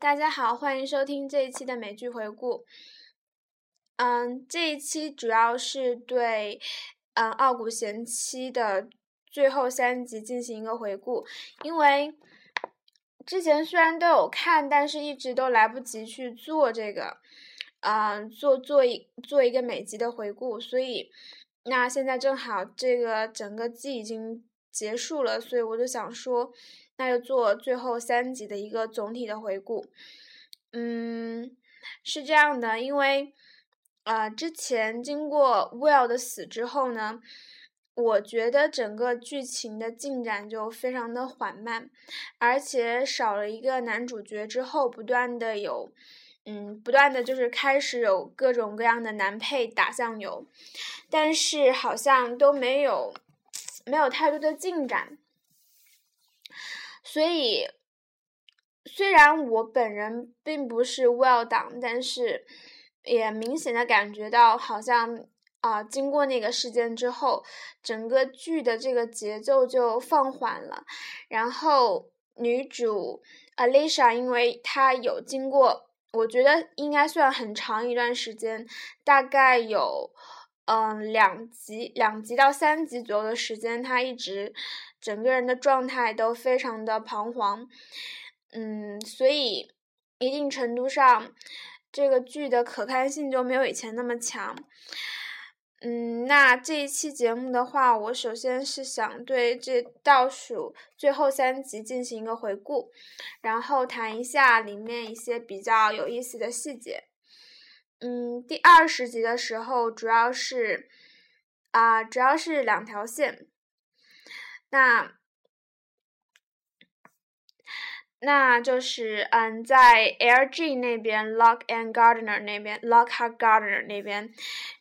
大家好，欢迎收听这一期的美剧回顾。嗯，这一期主要是对嗯《傲骨贤妻》的最后三集进行一个回顾，因为之前虽然都有看，但是一直都来不及去做这个，嗯，做做一做一个每集的回顾，所以那现在正好这个整个季已经结束了，所以我就想说。那就做最后三集的一个总体的回顾。嗯，是这样的，因为呃，之前经过 Will 的死之后呢，我觉得整个剧情的进展就非常的缓慢，而且少了一个男主角之后，不断的有，嗯，不断的就是开始有各种各样的男配打酱油，但是好像都没有没有太多的进展。所以，虽然我本人并不是 Well 党，但是也明显的感觉到，好像啊，经过那个事件之后，整个剧的这个节奏就放缓了。然后女主 Alicia，因为她有经过，我觉得应该算很长一段时间，大概有嗯两集、两集到三集左右的时间，她一直。整个人的状态都非常的彷徨，嗯，所以一定程度上，这个剧的可看性就没有以前那么强。嗯，那这一期节目的话，我首先是想对这倒数最后三集进行一个回顾，然后谈一下里面一些比较有意思的细节。嗯，第二十集的时候，主要是啊，主要是两条线。那，那就是嗯，在 LG 那边，Lock and Gardner 那边，Lockhart Gardner 那边，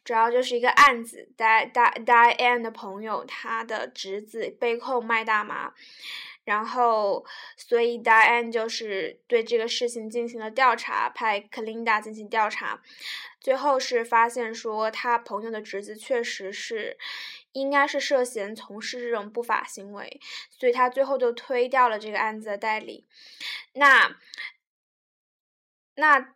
主要就是一个案子，Di Di Diane 的朋友，他的侄子被控卖大麻。然后，所以 Diane 就是对这个事情进行了调查，派 Clinda 进行调查，最后是发现说他朋友的侄子确实是，应该是涉嫌从事这种不法行为，所以他最后就推掉了这个案子的代理。那，那，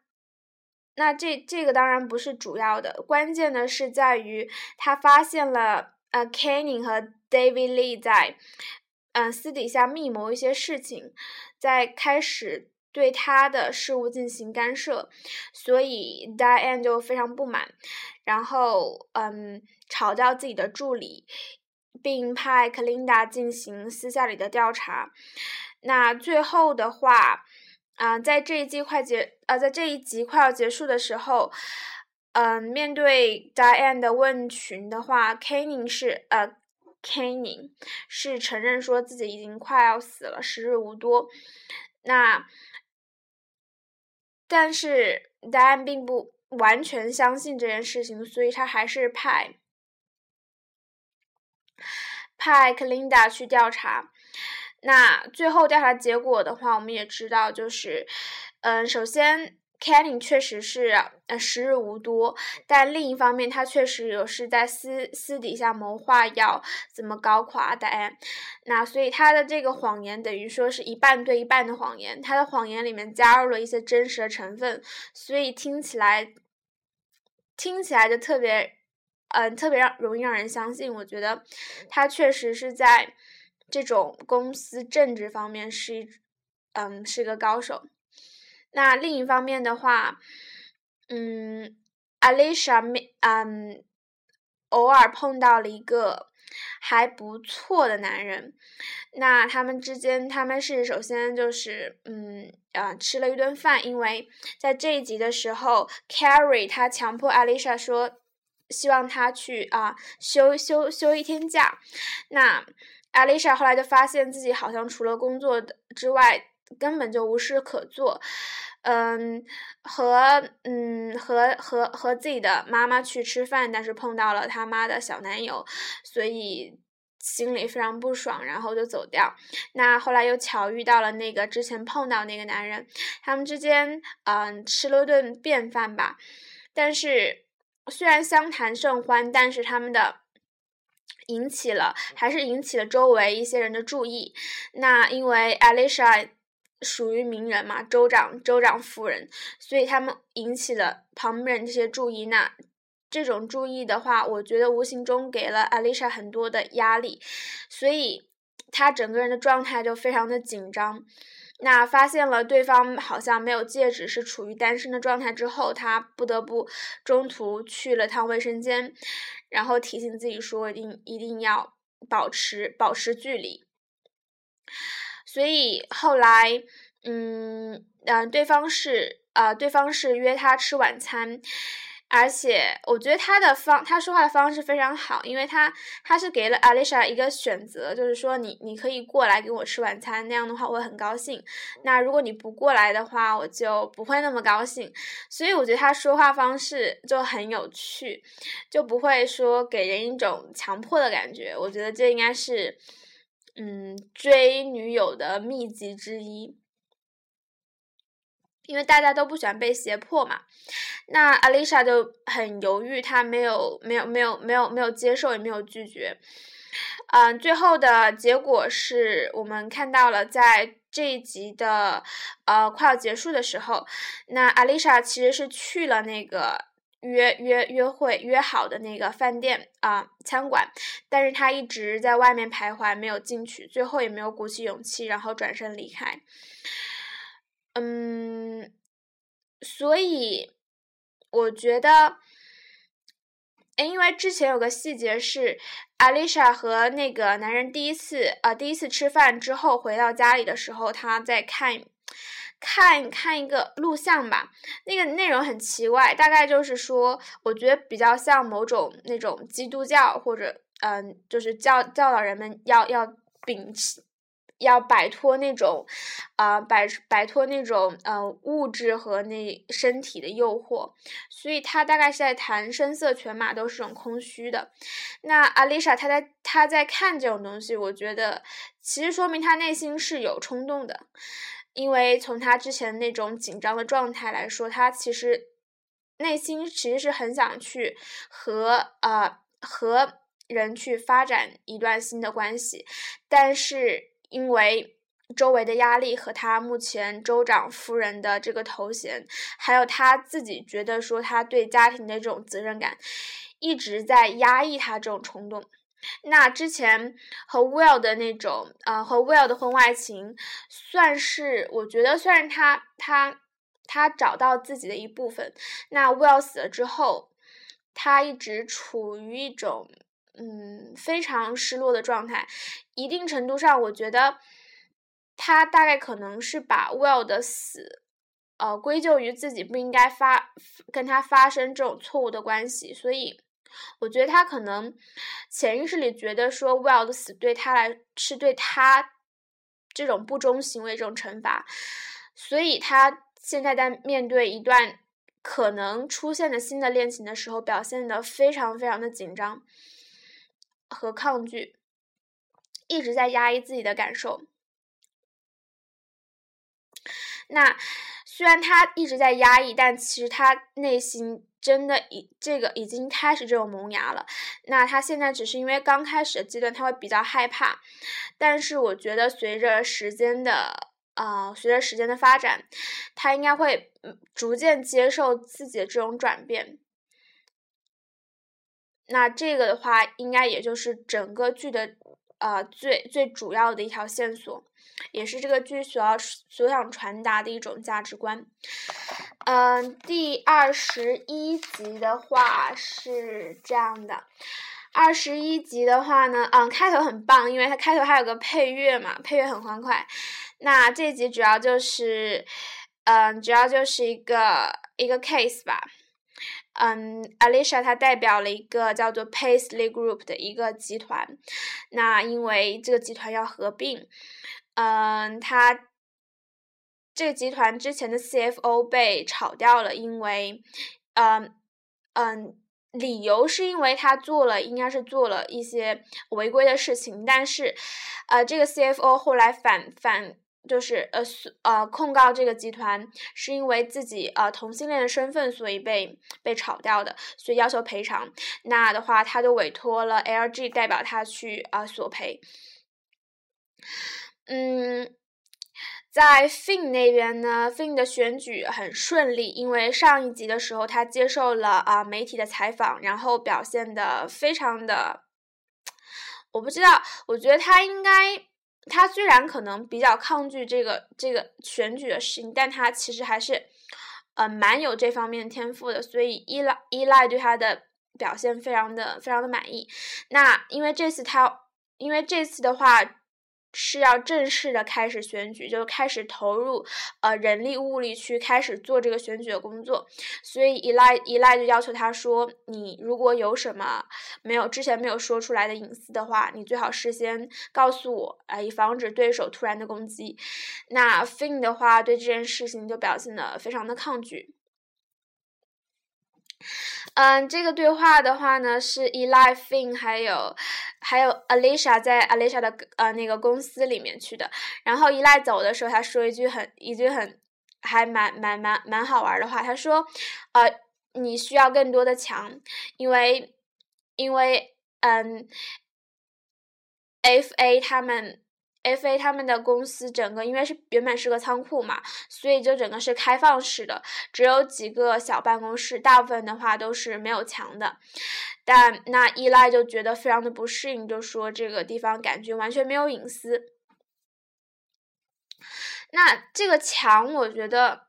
那这这个当然不是主要的，关键的是在于他发现了呃 Kenny 和 David Lee 在。嗯，私底下密谋一些事情，在开始对他的事务进行干涉，所以 Diane 就非常不满，然后嗯，炒掉自己的助理，并派克琳达进行私下里的调查。那最后的话，啊，在这一季快结，呃，在这一集快要结束的时候，嗯，面对 Diane 的问群的话，Kenny 是呃。Kenny 是承认说自己已经快要死了，时日无多。那但是 Diane 并不完全相信这件事情，所以他还是派派 Clinda 去调查。那最后调查结果的话，我们也知道，就是嗯，首先。Canning 确实是呃时日无多，但另一方面，他确实有是在私私底下谋划要怎么搞垮 Diane。那所以他的这个谎言等于说是一半对一半的谎言，他的谎言里面加入了一些真实的成分，所以听起来听起来就特别嗯特别让容易让人相信。我觉得他确实是在这种公司政治方面是一嗯是一个高手。那另一方面的话，嗯，Alicia 嗯，偶尔碰到了一个还不错的男人。那他们之间，他们是首先就是嗯啊吃了一顿饭，因为在这一集的时候，Carrie 他强迫 Alicia 说，希望他去啊休休休一天假。那 Alicia 后来就发现自己好像除了工作的之外。根本就无事可做，嗯，和嗯和和和自己的妈妈去吃饭，但是碰到了他妈的小男友，所以心里非常不爽，然后就走掉。那后来又巧遇到了那个之前碰到那个男人，他们之间嗯吃了顿便饭吧，但是虽然相谈甚欢，但是他们的引起了还是引起了周围一些人的注意。那因为 Alicia。属于名人嘛，州长、州长夫人，所以他们引起了旁边人这些注意。那这种注意的话，我觉得无形中给了阿丽莎很多的压力，所以她整个人的状态就非常的紧张。那发现了对方好像没有戒指，是处于单身的状态之后，她不得不中途去了趟卫生间，然后提醒自己说一定一定要保持保持距离。所以后来，嗯，嗯，对方是，呃，对方是约他吃晚餐，而且我觉得他的方，他说话的方式非常好，因为他他是给了阿丽莎一个选择，就是说你你可以过来跟我吃晚餐，那样的话我会很高兴。那如果你不过来的话，我就不会那么高兴。所以我觉得他说话方式就很有趣，就不会说给人一种强迫的感觉。我觉得这应该是。嗯，追女友的秘籍之一，因为大家都不喜欢被胁迫嘛。那阿丽莎就很犹豫，她没有、没有、没有、没有、没有接受，也没有拒绝。嗯，最后的结果是我们看到了，在这一集的呃快要结束的时候，那阿丽莎其实是去了那个。约约约会约好的那个饭店啊餐馆，但是他一直在外面徘徊，没有进去，最后也没有鼓起勇气，然后转身离开。嗯，所以我觉得，因为之前有个细节是，阿丽莎和那个男人第一次啊第一次吃饭之后回到家里的时候，他在看。看看一个录像吧，那个内容很奇怪，大概就是说，我觉得比较像某种那种基督教或者嗯，就是教教导人们要要摒弃，要摆脱那种，啊摆摆脱那种呃物质和那身体的诱惑，所以他大概是在谈声色犬马都是种空虚的。那阿丽莎她在她在看这种东西，我觉得其实说明她内心是有冲动的。因为从他之前那种紧张的状态来说，他其实内心其实是很想去和呃和人去发展一段新的关系，但是因为周围的压力和他目前州长夫人的这个头衔，还有他自己觉得说他对家庭的这种责任感，一直在压抑他这种冲动。那之前和 Will 的那种，呃，和 Will 的婚外情，算是我觉得算是他他他找到自己的一部分。那 Will 死了之后，他一直处于一种嗯非常失落的状态。一定程度上，我觉得他大概可能是把 Will 的死，呃，归咎于自己不应该发跟他发生这种错误的关系，所以。我觉得他可能潜意识里觉得说，Will 的死对他来是对他这种不忠行为这种惩罚，所以他现在在面对一段可能出现的新的恋情的时候，表现的非常非常的紧张和抗拒，一直在压抑自己的感受。那虽然他一直在压抑，但其实他内心。真的已这个已经开始这种萌芽了，那他现在只是因为刚开始的阶段，他会比较害怕，但是我觉得随着时间的呃随着时间的发展，他应该会逐渐接受自己的这种转变。那这个的话，应该也就是整个剧的呃最最主要的一条线索。也是这个剧所要所想传达的一种价值观。嗯，第二十一集的话是这样的。二十一集的话呢，嗯，开头很棒，因为它开头还有个配乐嘛，配乐很欢快。那这集主要就是，嗯，主要就是一个一个 case 吧。嗯，Alicia 她代表了一个叫做 Paisley Group 的一个集团。那因为这个集团要合并。嗯，他这个集团之前的 CFO 被炒掉了，因为，嗯嗯，理由是因为他做了，应该是做了一些违规的事情，但是，呃，这个 CFO 后来反反就是呃呃控告这个集团是因为自己呃同性恋的身份，所以被被炒掉的，所以要求赔偿。那的话，他就委托了 LG 代表他去啊索赔。嗯，在 Fin 那边呢，Fin 的选举很顺利，因为上一集的时候他接受了啊媒体的采访，然后表现的非常的，我不知道，我觉得他应该，他虽然可能比较抗拒这个这个选举的事情，但他其实还是，呃，蛮有这方面天赋的，所以依赖依赖对他的表现非常的非常的满意。那因为这次他，因为这次的话。是要正式的开始选举，就开始投入呃人力物力去开始做这个选举的工作，所以依赖依赖就要求他说，你如果有什么没有之前没有说出来的隐私的话，你最好事先告诉我，啊，以防止对手突然的攻击。那 Finn 的话对这件事情就表现的非常的抗拒。嗯，这个对话的话呢，是 Eli Fin 还有还有 Alicia 在 Alicia 的呃那个公司里面去的。然后 Eli 走的时候，他说一句很一句很还蛮蛮蛮蛮好玩的话，他说，呃，你需要更多的墙，因为因为嗯，FA 他们。F.A. 他们的公司整个因为是原本是个仓库嘛，所以就整个是开放式的，只有几个小办公室，大部分的话都是没有墙的。但那依赖就觉得非常的不适应，就说这个地方感觉完全没有隐私。那这个墙，我觉得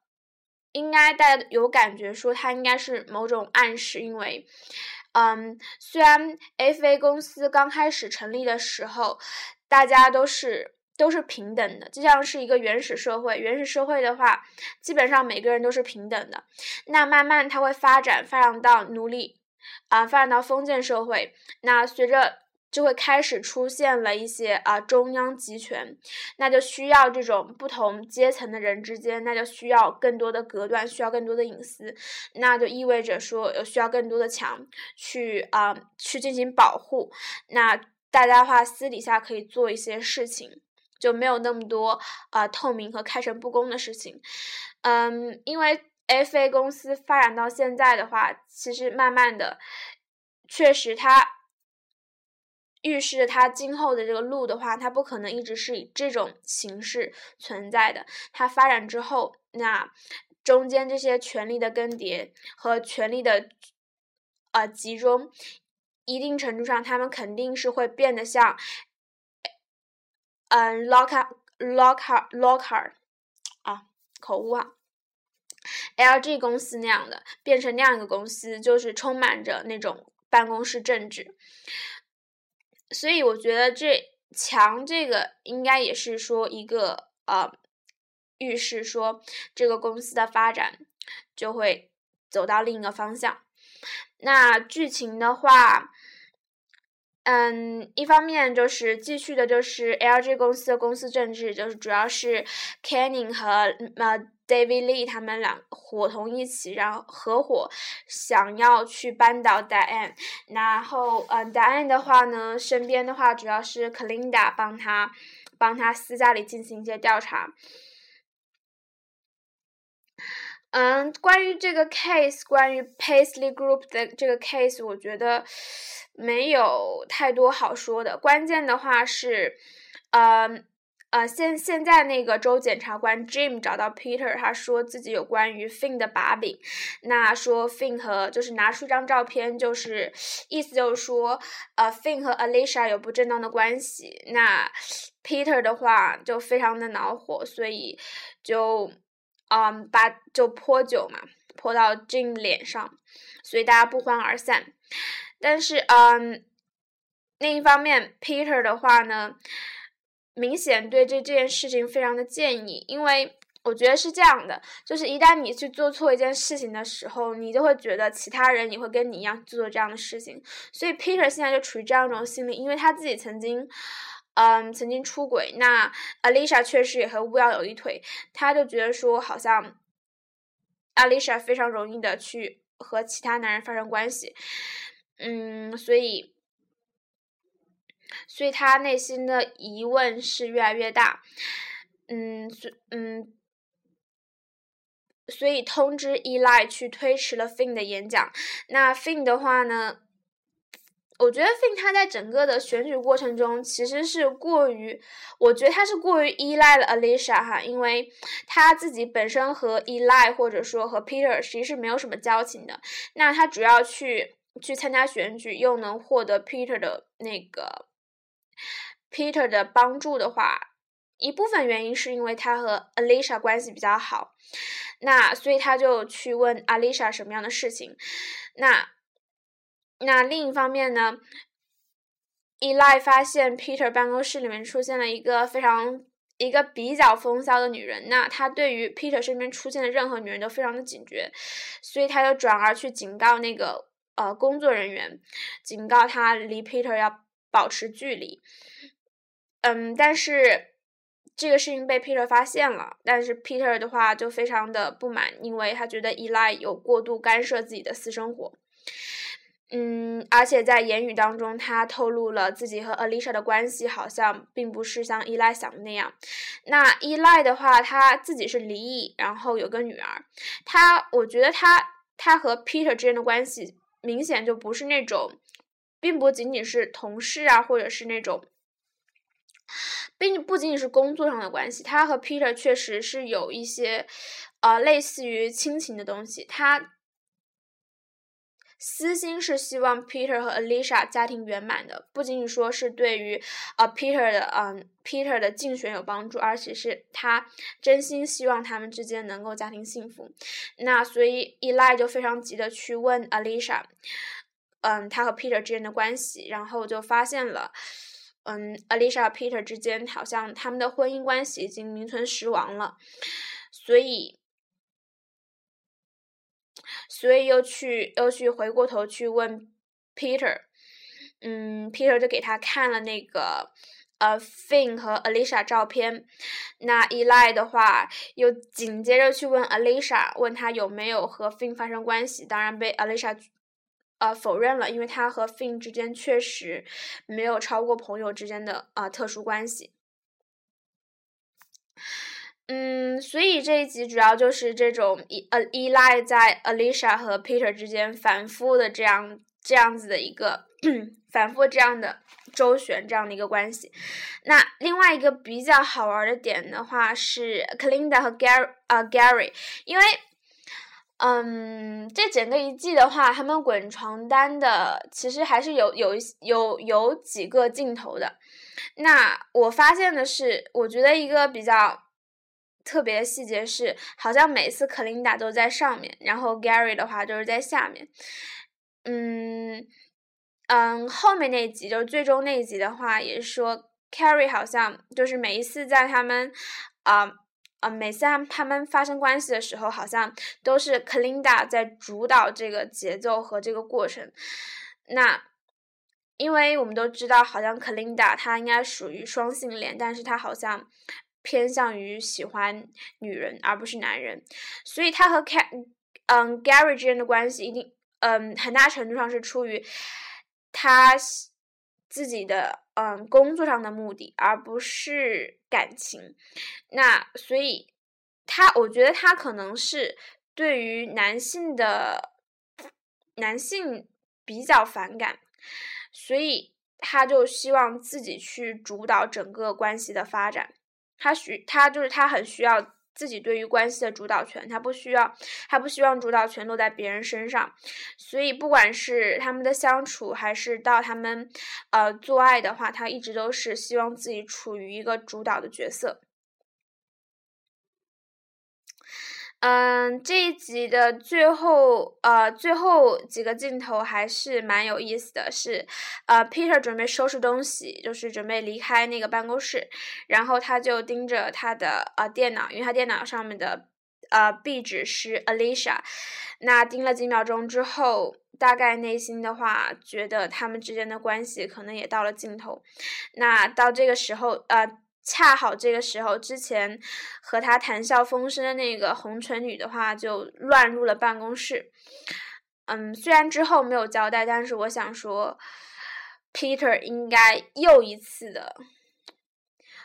应该大家有感觉说它应该是某种暗示，因为，嗯，虽然 F.A. 公司刚开始成立的时候。大家都是都是平等的，就像是一个原始社会。原始社会的话，基本上每个人都是平等的。那慢慢它会发展，发展到奴隶，啊，发展到封建社会。那随着就会开始出现了一些啊中央集权，那就需要这种不同阶层的人之间，那就需要更多的隔断，需要更多的隐私。那就意味着说，有需要更多的墙去啊去进行保护。那。大家的话私底下可以做一些事情，就没有那么多啊透明和开诚布公的事情。嗯，因为 FA 公司发展到现在的话，其实慢慢的，确实它预示着它今后的这个路的话，它不可能一直是以这种形式存在的。它发展之后，那中间这些权力的更迭和权力的啊集中。一定程度上，他们肯定是会变得像，嗯，Lockhart，Lockhart，Lockhart，啊，口误啊，LG 公司那样的，变成那样一个公司，就是充满着那种办公室政治。所以我觉得这强这个应该也是说一个呃，预示说这个公司的发展就会走到另一个方向。那剧情的话，嗯，一方面就是继续的，就是 LG 公司的公司政治，就是主要是 Canning 和呃 David Lee 他们俩伙同一起，然后合伙想要去扳倒 Diane。然后，嗯，Diane 的话呢，身边的话主要是 Clinda 帮他帮他私下里进行一些调查。嗯，关于这个 case，关于 Paisley Group 的这个 case，我觉得没有太多好说的。关键的话是，呃呃，现现在那个州检察官 Jim 找到 Peter，他说自己有关于 Finn 的把柄。那说 Finn 和就是拿出一张照片，就是意思就是说，呃 Finn 和 Alicia 有不正当的关系。那 Peter 的话就非常的恼火，所以就。嗯，把就泼酒嘛，泼到 Jim 脸上，所以大家不欢而散。但是，嗯，另一方面，Peter 的话呢，明显对这这件事情非常的介意，因为我觉得是这样的，就是一旦你去做错一件事情的时候，你就会觉得其他人也会跟你一样做这样的事情，所以 Peter 现在就处于这样一种心理，因为他自己曾经。嗯，曾经出轨，那 Alicia 确实也和 Will 有一腿，他就觉得说，好像 Alicia 非常容易的去和其他男人发生关系，嗯，所以，所以他内心的疑问是越来越大，嗯，所嗯，所以通知 Eli 去推迟了 Finn 的演讲，那 Finn 的话呢？我觉得 Fin 他在整个的选举过程中其实是过于，我觉得他是过于依赖了 Alicia 哈，因为他自己本身和 Eli 或者说和 Peter 其实是没有什么交情的。那他主要去去参加选举，又能获得 Peter 的那个 Peter 的帮助的话，一部分原因是因为他和 Alicia 关系比较好。那所以他就去问 Alicia 什么样的事情，那。那另一方面呢，Eli 发现 Peter 办公室里面出现了一个非常一个比较风骚的女人，那他对于 Peter 身边出现的任何女人都非常的警觉，所以他就转而去警告那个呃工作人员，警告他离 Peter 要保持距离。嗯，但是这个事情被 Peter 发现了，但是 Peter 的话就非常的不满，因为他觉得 Eli 有过度干涉自己的私生活。嗯，而且在言语当中，他透露了自己和 Alicia 的关系好像并不是像依赖想的那样。那依赖的话，他自己是离异，然后有个女儿。他，我觉得他他和 Peter 之间的关系明显就不是那种，并不仅仅是同事啊，或者是那种，并不仅仅是工作上的关系。他和 Peter 确实是有一些，呃，类似于亲情的东西。他。私心是希望 Peter 和 Alicia 家庭圆满的，不仅仅说是对于呃 Peter 的嗯 Peter 的竞选有帮助，而且是他真心希望他们之间能够家庭幸福。那所以 Eli 就非常急的去问 Alicia，嗯，他和 Peter 之间的关系，然后就发现了，嗯，Alicia 和 Peter 之间好像他们的婚姻关系已经名存实亡了，所以。所以又去又去回过头去问 Peter，嗯，Peter 就给他看了那个呃 Fin 和 Alicia 照片。那 Eli 的话又紧接着去问 Alicia，问他有没有和 Fin 发生关系。当然被 Alicia 呃否认了，因为他和 Fin 之间确实没有超过朋友之间的啊特殊关系。嗯，所以这一集主要就是这种依呃依赖在 Alicia 和 Peter 之间反复的这样这样子的一个反复这样的周旋这样的一个关系。那另外一个比较好玩的点的话是 Clinda 和 Gary 啊 Gary，因为嗯这整个一季的话，他们滚床单的其实还是有有一有有几个镜头的。那我发现的是，我觉得一个比较。特别细节是，好像每次克琳达都在上面，然后 Gary 的话就是在下面。嗯嗯，后面那一集就是最终那一集的话，也是说 Carrie 好像就是每一次在他们啊啊，每次他们发生关系的时候，好像都是克琳达在主导这个节奏和这个过程。那因为我们都知道，好像克琳达她应该属于双性恋，但是她好像。偏向于喜欢女人而不是男人，所以他和凯嗯 Gary 之间的关系一定嗯很大程度上是出于他自己的嗯工作上的目的，而不是感情。那所以他我觉得他可能是对于男性的男性比较反感，所以他就希望自己去主导整个关系的发展。他需他就是他很需要自己对于关系的主导权，他不需要，他不希望主导权落在别人身上，所以不管是他们的相处，还是到他们呃做爱的话，他一直都是希望自己处于一个主导的角色。嗯，这一集的最后，呃，最后几个镜头还是蛮有意思的。是，呃，Peter 准备收拾东西，就是准备离开那个办公室，然后他就盯着他的呃电脑，因为他电脑上面的呃壁纸是 Alicia。那盯了几秒钟之后，大概内心的话觉得他们之间的关系可能也到了尽头。那到这个时候，呃。恰好这个时候，之前和他谈笑风生的那个红唇女的话，就乱入了办公室。嗯，虽然之后没有交代，但是我想说，Peter 应该又一次的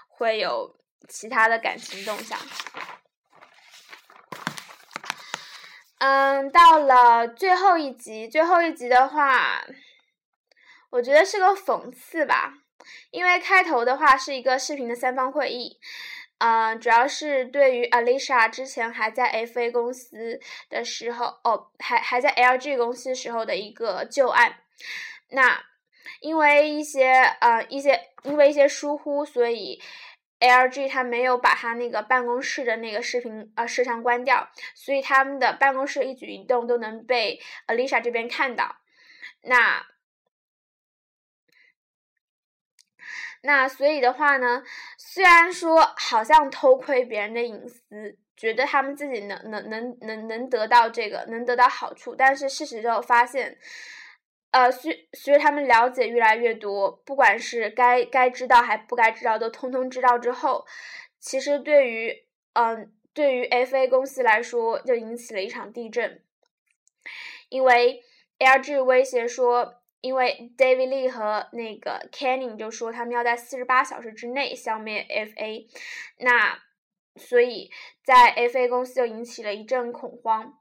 会有其他的感情动向。嗯，到了最后一集，最后一集的话，我觉得是个讽刺吧，因为开头的话是一个视频的三方会议，嗯，主要是对于 Alicia 之前还在 FA 公司的时候，哦，还还在 LG 公司时候的一个旧案。那因为一些呃一些因为一些疏忽，所以 LG 他没有把他那个办公室的那个视频呃摄像关掉，所以他们的办公室一举一动都能被 Alicia 这边看到。那那所以的话呢，虽然说好像偷窥别人的隐私，觉得他们自己能能能能能得到这个能得到好处，但是事实后发现，呃，随随着他们了解越来越多，不管是该该知道还不该知道，都通通知道之后，其实对于嗯对于 FA 公司来说，就引起了一场地震，因为 LG 威胁说。因为 David Lee 和那个 Canning 就说他们要在四十八小时之内消灭 FA，那所以在 FA 公司就引起了一阵恐慌，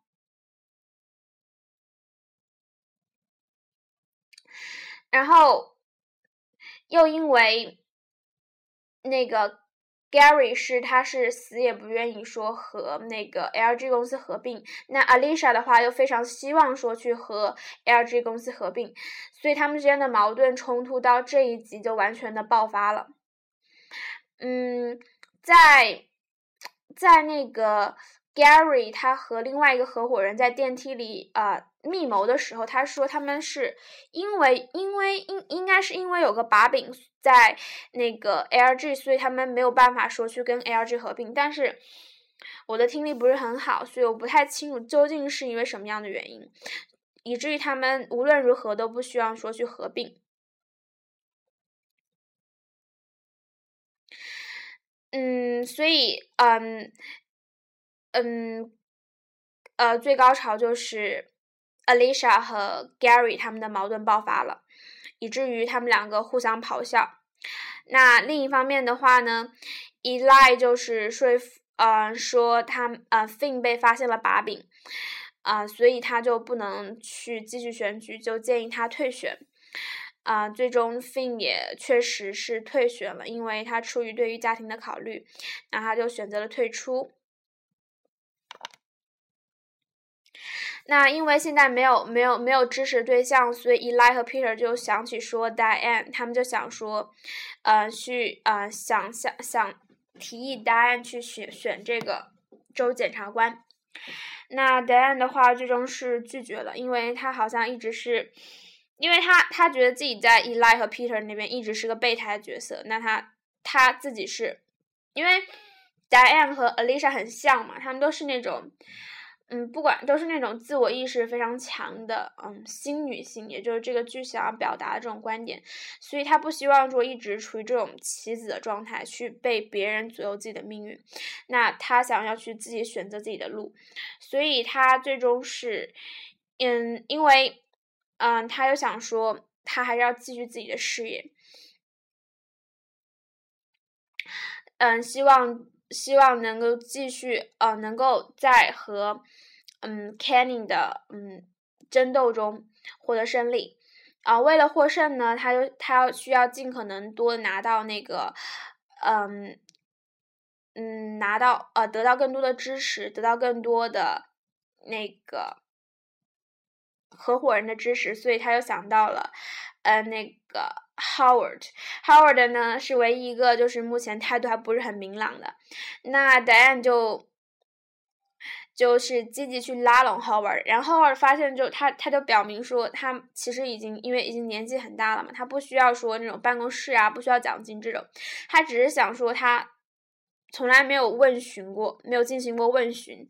然后又因为那个。Gary 是，他是死也不愿意说和那个 LG 公司合并。那 Alicia 的话又非常希望说去和 LG 公司合并，所以他们之间的矛盾冲突到这一集就完全的爆发了。嗯，在在那个 Gary 他和另外一个合伙人在电梯里啊密谋的时候，他说他们是因为因为应应该是因为有个把柄。在那个 LG，所以他们没有办法说去跟 LG 合并。但是我的听力不是很好，所以我不太清楚究竟是因为什么样的原因，以至于他们无论如何都不希望说去合并。嗯，所以嗯嗯呃，最高潮就是 Alicia 和 Gary 他们的矛盾爆发了。以至于他们两个互相咆哮。那另一方面的话呢，Eli 就是说服，呃，说他呃 Fin 被发现了把柄，啊，所以他就不能去继续选举，就建议他退选。啊，最终 Fin 也确实是退选了，因为他出于对于家庭的考虑，那他就选择了退出。那因为现在没有没有没有支持对象，所以 Eli 和 Peter 就想起说 Diane，他们就想说，呃，去呃想想想提议 Diane 去选选这个州检察官。那 Diane 的话最终是拒绝了，因为他好像一直是，因为他他觉得自己在 Eli 和 Peter 那边一直是个备胎角色。那他他自己是，因为 Diane 和 Alicia 很像嘛，他们都是那种。嗯，不管都是那种自我意识非常强的，嗯，新女性，也就是这个剧想要表达的这种观点，所以她不希望说一直处于这种棋子的状态，去被别人左右自己的命运。那她想要去自己选择自己的路，所以她最终是，嗯，因为，嗯，她又想说，她还是要继续自己的事业，嗯，希望。希望能够继续，呃，能够在和，嗯，Canning 的嗯争斗中获得胜利，啊，为了获胜呢，他就他要需要尽可能多拿到那个，嗯，嗯，拿到呃得到更多的支持，得到更多的那个合伙人的支持，所以他又想到了，呃，那个。Howard，Howard 呢是唯一一个就是目前态度还不是很明朗的，那 Diane 就就是积极去拉拢 Howard，然后 Howard 发现就他他就表明说他其实已经因为已经年纪很大了嘛，他不需要说那种办公室啊，不需要奖金这种，他只是想说他从来没有问询过，没有进行过问询。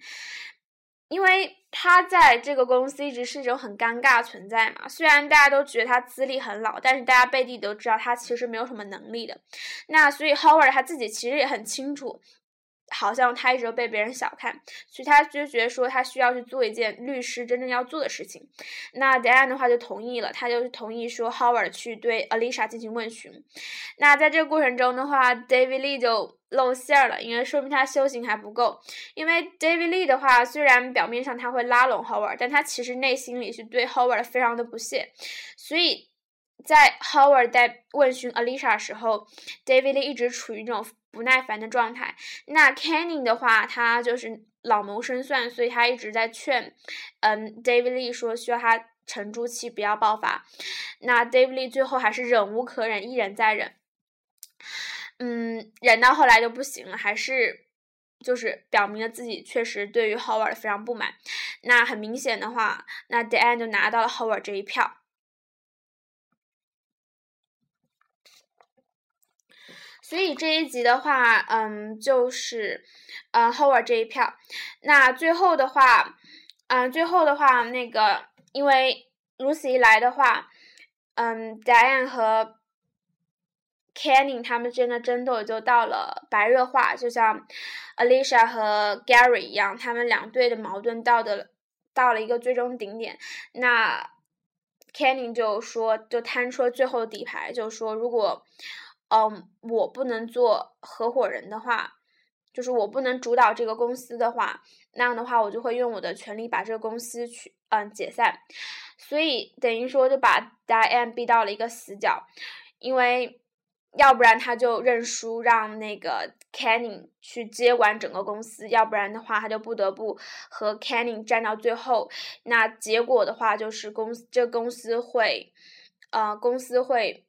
因为他在这个公司一直是一种很尴尬的存在嘛，虽然大家都觉得他资历很老，但是大家背地都知道他其实没有什么能力的。那所以 Howard 他自己其实也很清楚。好像他一直被别人小看，所以他就觉得说他需要去做一件律师真正要做的事情。那 Diane 的话就同意了，他就同意说 Howard 去对 Alicia 进行问询。那在这个过程中的话，David Lee 就露馅了，因为说明他修行还不够。因为 David Lee 的话，虽然表面上他会拉拢 Howard，但他其实内心里是对 Howard 非常的不屑。所以在 Howard 在问询 Alicia 时候，David Lee 一直处于这种不耐烦的状态。那 Canning 的话，他就是老谋深算，所以他一直在劝，嗯，David Lee 说需要他沉住气，不要爆发。那 David Lee 最后还是忍无可忍，一忍再忍，嗯，忍到后来就不行了，还是就是表明了自己确实对于 Howard 非常不满。那很明显的话，那 Dan 就拿到了 Howard 这一票。所以这一集的话，嗯，就是，嗯，Howard 这一票。那最后的话，嗯，最后的话，那个，因为如此一来的话，嗯，Diane 和 Canning 他们之间的争斗就到了白热化，就像 Alicia 和 Gary 一样，他们两队的矛盾到的到了一个最终顶点。那 Canning 就说，就摊出了最后的底牌，就说如果。嗯，我不能做合伙人的话，就是我不能主导这个公司的话，那样的话，我就会用我的权利把这个公司去嗯解散。所以等于说就把 Diane 逼到了一个死角，因为要不然他就认输，让那个 Canning 去接管整个公司，要不然的话他就不得不和 Canning 战到最后。那结果的话就是公司这公司会，呃，公司会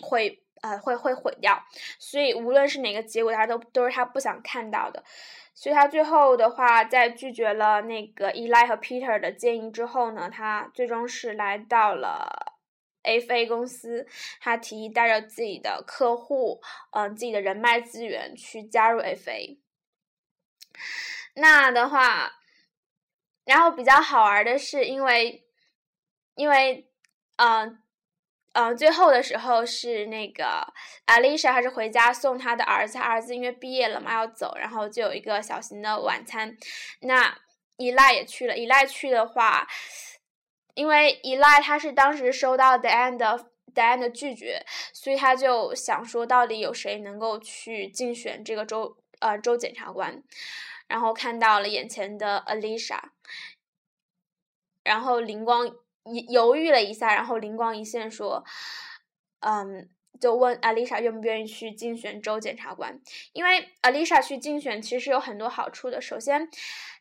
会。呃，会会毁掉，所以无论是哪个结果，他都都是他不想看到的。所以他最后的话，在拒绝了那个 Eli 和 Peter 的建议之后呢，他最终是来到了 FA 公司。他提议带着自己的客户，嗯，自己的人脉资源去加入 FA。那的话，然后比较好玩的是，因为，因为，嗯。嗯，最后的时候是那个 Alicia 还是回家送他的儿子，儿子因为毕业了嘛要走，然后就有一个小型的晚餐。那 Eli 也去了，Eli 去的话，因为 Eli 他是当时收到 Diane 的 Diane 的拒绝，所以他就想说到底有谁能够去竞选这个州呃州检察官，然后看到了眼前的 Alicia，然后灵光。犹豫了一下，然后灵光一现说：“嗯，就问阿丽莎愿不愿意去竞选州检察官。因为阿丽莎去竞选其实有很多好处的。首先，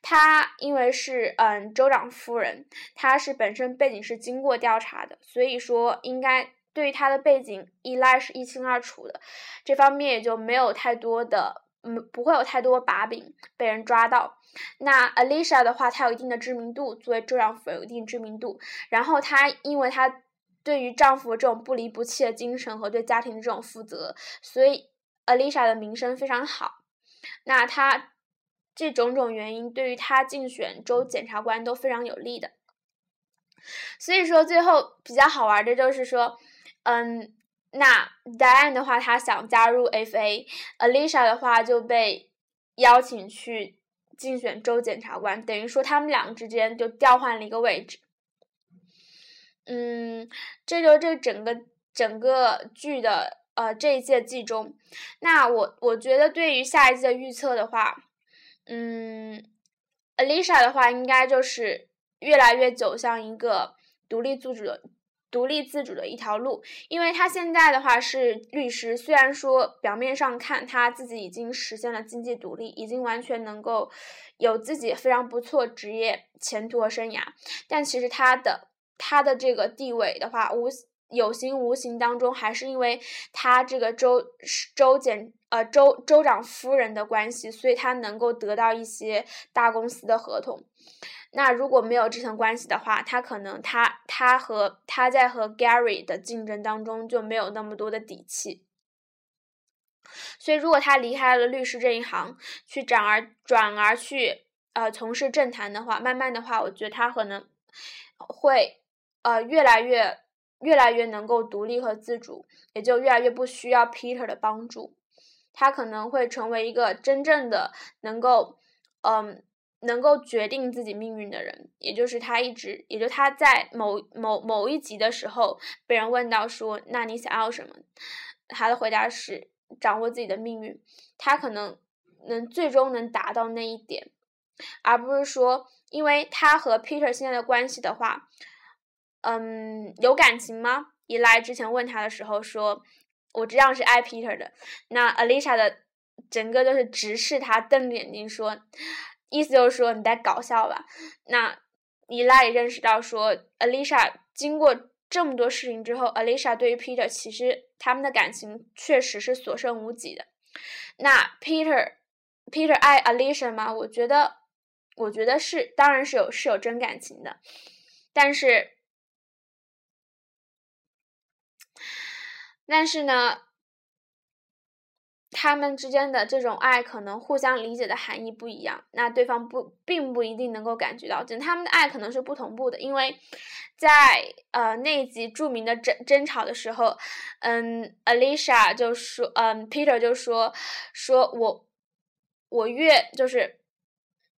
她因为是嗯州长夫人，她是本身背景是经过调查的，所以说应该对于她的背景依赖是一清二楚的。这方面也就没有太多的嗯不会有太多把柄被人抓到。”那 Alicia 的话，她有一定的知名度，作为州长府有一定知名度。然后她，因为她对于丈夫这种不离不弃的精神和对家庭的这种负责，所以 Alicia 的名声非常好。那她这种种原因，对于她竞选州检察官都非常有利的。所以说，最后比较好玩的就是说，嗯，那 Diane 的话，她想加入 FA，Alicia 的话就被邀请去。竞选州检察官，等于说他们两个之间就调换了一个位置。嗯，这就是这整个整个剧的呃这一届季中，那我我觉得对于下一季的预测的话，嗯，Alicia 的话应该就是越来越走向一个独立自主的。独立自主的一条路，因为他现在的话是律师，虽然说表面上看他自己已经实现了经济独立，已经完全能够有自己非常不错职业前途和生涯，但其实他的他的这个地位的话，无有形无形当中，还是因为他这个州州检呃州州长夫人的关系，所以他能够得到一些大公司的合同。那如果没有这层关系的话，他可能他他和他在和 Gary 的竞争当中就没有那么多的底气。所以，如果他离开了律师这一行，去转而转而去呃从事政坛的话，慢慢的话，我觉得他可能会呃越来越越来越能够独立和自主，也就越来越不需要 Peter 的帮助。他可能会成为一个真正的能够嗯。能够决定自己命运的人，也就是他一直，也就他在某某某一集的时候被人问到说：“那你想要什么？”他的回答是：“掌握自己的命运。”他可能能最终能达到那一点，而不是说，因为他和 Peter 现在的关系的话，嗯，有感情吗？伊莱之前问他的时候说：“我这样是爱 Peter 的。”那 Alicia 的整个就是直视他，瞪着眼睛说，意思就是说你在搞笑吧？那伊莱也认识到说，Alicia 经过这么多事情之后，Alicia 对于 Peter 其实他们的感情确实是所剩无几的。那 Peter Peter 爱 Alicia 吗？我觉得，我觉得是，当然是有是有真感情的，但是。但是呢，他们之间的这种爱可能互相理解的含义不一样，那对方不并不一定能够感觉到，就他们的爱可能是不同步的。因为在呃那一集著名的争争吵的时候，嗯，Alicia 就说，嗯，Peter 就说，说我我越就是，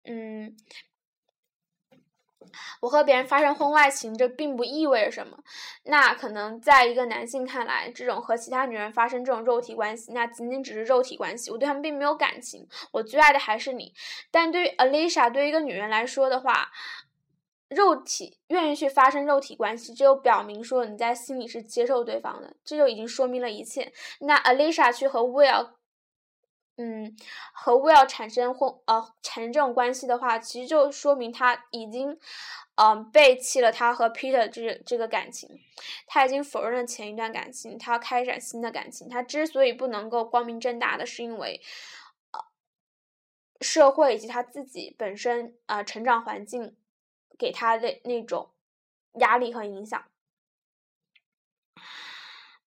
嗯。我和别人发生婚外情，这并不意味着什么。那可能在一个男性看来，这种和其他女人发生这种肉体关系，那仅仅只是肉体关系，我对他们并没有感情。我最爱的还是你。但对于 Alicia，对于一个女人来说的话，肉体愿意去发生肉体关系，只有表明说你在心里是接受对方的，这就已经说明了一切。那 Alicia 去和 Will。嗯，和 Will 产生婚呃产生这种关系的话，其实就说明他已经，嗯背弃了他和 Peter 这这个感情，他已经否认了前一段感情，他要开展新的感情。他之所以不能够光明正大的，是因为，呃，社会以及他自己本身呃成长环境给他的那种压力和影响。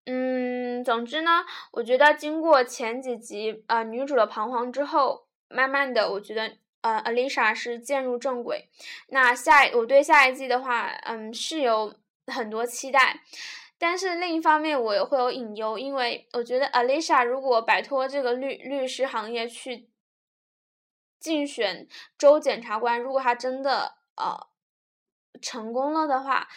嗯，总之呢，我觉得经过前几集呃女主的彷徨之后，慢慢的，我觉得呃 Alicia 是渐入正轨。那下一我对下一季的话，嗯，是有很多期待，但是另一方面我也会有隐忧，因为我觉得 Alicia 如果摆脱这个律律师行业去竞选州检察官，如果他真的呃成功了的话。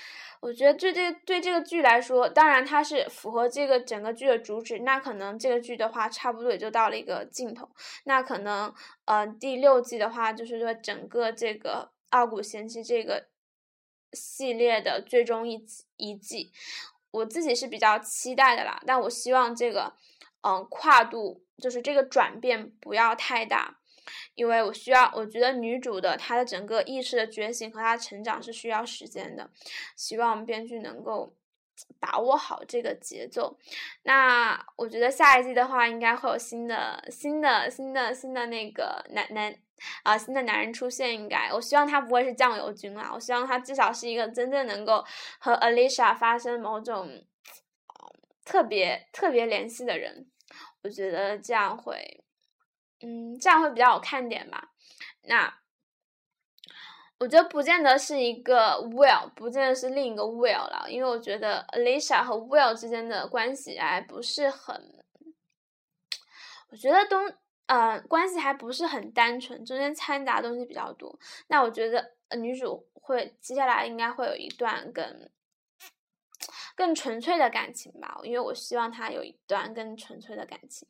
我觉得对这对这个剧来说，当然它是符合这个整个剧的主旨。那可能这个剧的话，差不多也就到了一个尽头。那可能，呃，第六季的话，就是说整个这个《傲骨贤妻》这个系列的最终一一季，我自己是比较期待的啦。但我希望这个，嗯，跨度就是这个转变不要太大。因为我需要，我觉得女主的她的整个意识的觉醒和她成长是需要时间的，希望编剧能够把握好这个节奏。那我觉得下一季的话，应该会有新的、新的、新的、新的那个男男啊，新的男人出现。应该，我希望他不会是酱油君啊，我希望他至少是一个真正能够和 Alicia 发生某种特别特别联系的人。我觉得这样会。嗯，这样会比较有看点吧。那我觉得不见得是一个 Will，不见得是另一个 Will 了，因为我觉得 Alicia 和 Will 之间的关系还不是很，我觉得东呃关系还不是很单纯，中间掺杂东西比较多。那我觉得女主会接下来应该会有一段更更纯粹的感情吧，因为我希望她有一段更纯粹的感情。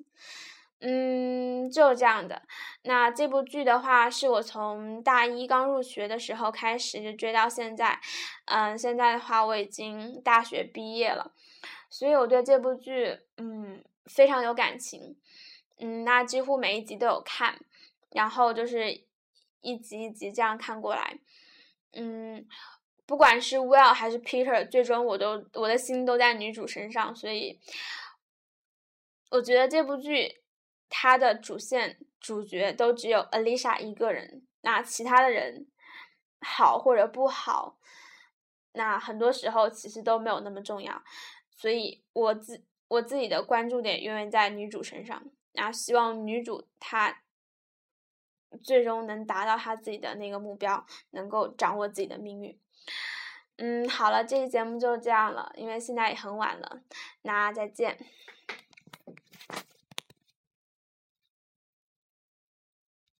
嗯，就是这样的。那这部剧的话，是我从大一刚入学的时候开始就追到现在。嗯，现在的话我已经大学毕业了，所以我对这部剧嗯非常有感情。嗯，那几乎每一集都有看，然后就是一集一集这样看过来。嗯，不管是 Will 还是 Peter，最终我都我的心都在女主身上，所以我觉得这部剧。他的主线主角都只有 Alicia 一个人，那其他的人好或者不好，那很多时候其实都没有那么重要，所以我自我自己的关注点永远在女主身上，然后希望女主她最终能达到她自己的那个目标，能够掌握自己的命运。嗯，好了，这期节目就这样了，因为现在也很晚了，那再见。